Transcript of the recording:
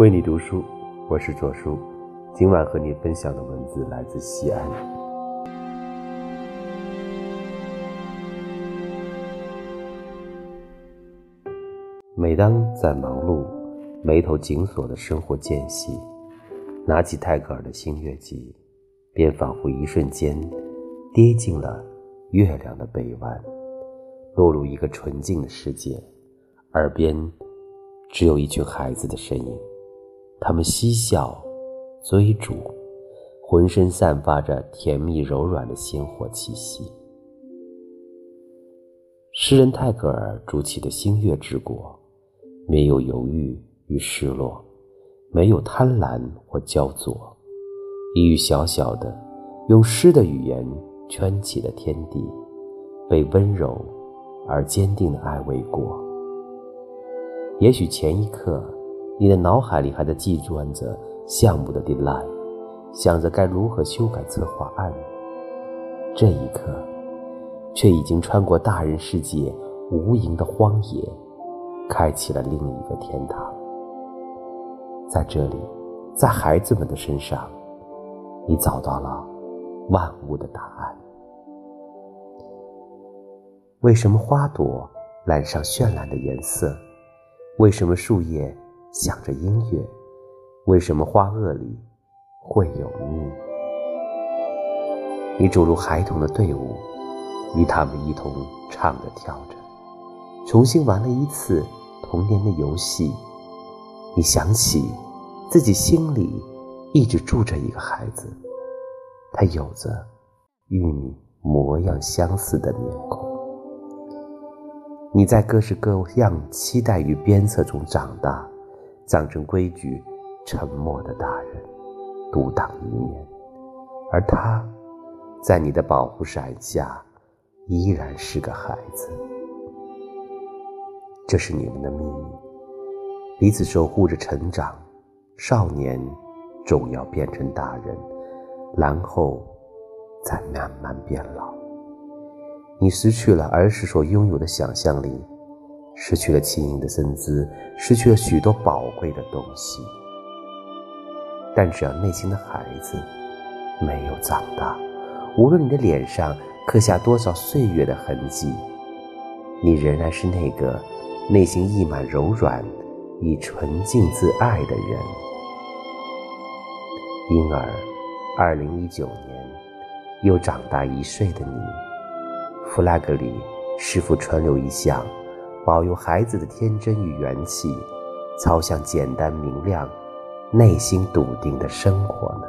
为你读书，我是左叔。今晚和你分享的文字来自西安。每当在忙碌、眉头紧锁的生活间隙，拿起泰戈尔的《新月集》，便仿佛一瞬间跌进了月亮的背弯，落入一个纯净的世界。耳边只有一群孩子的身影。他们嬉笑、追逐，浑身散发着甜蜜柔软的鲜活气息。诗人泰戈尔筑起的星月之国，没有犹豫与失落，没有贪婪或焦灼，一域小小的，用诗的语言圈起的天地，被温柔而坚定的爱围过。也许前一刻。你的脑海里还在计算着项目的 deadline，想着该如何修改策划案。这一刻，却已经穿过大人世界无垠的荒野，开启了另一个天堂。在这里，在孩子们的身上，你找到了万物的答案。为什么花朵染上绚烂的颜色？为什么树叶？想着音乐，为什么花萼里会有蜜？你走入孩童的队伍，与他们一同唱着跳着，重新玩了一次童年的游戏。你想起自己心里一直住着一个孩子，他有着与你模样相似的面孔。你在各式各样期待与鞭策中长大。长成规矩、沉默的大人，独当一面；而他，在你的保护伞下，依然是个孩子。这是你们的秘密，彼此守护着成长。少年总要变成大人，然后再慢慢变老。你失去了儿时所拥有的想象力。失去了轻盈的身姿，失去了许多宝贵的东西。但只要内心的孩子没有长大，无论你的脸上刻下多少岁月的痕迹，你仍然是那个内心溢满柔软、以纯净自爱的人。因而，二零一九年又长大一岁的你，flag 里是否存留一项？保佑孩子的天真与元气，朝向简单明亮、内心笃定的生活呢？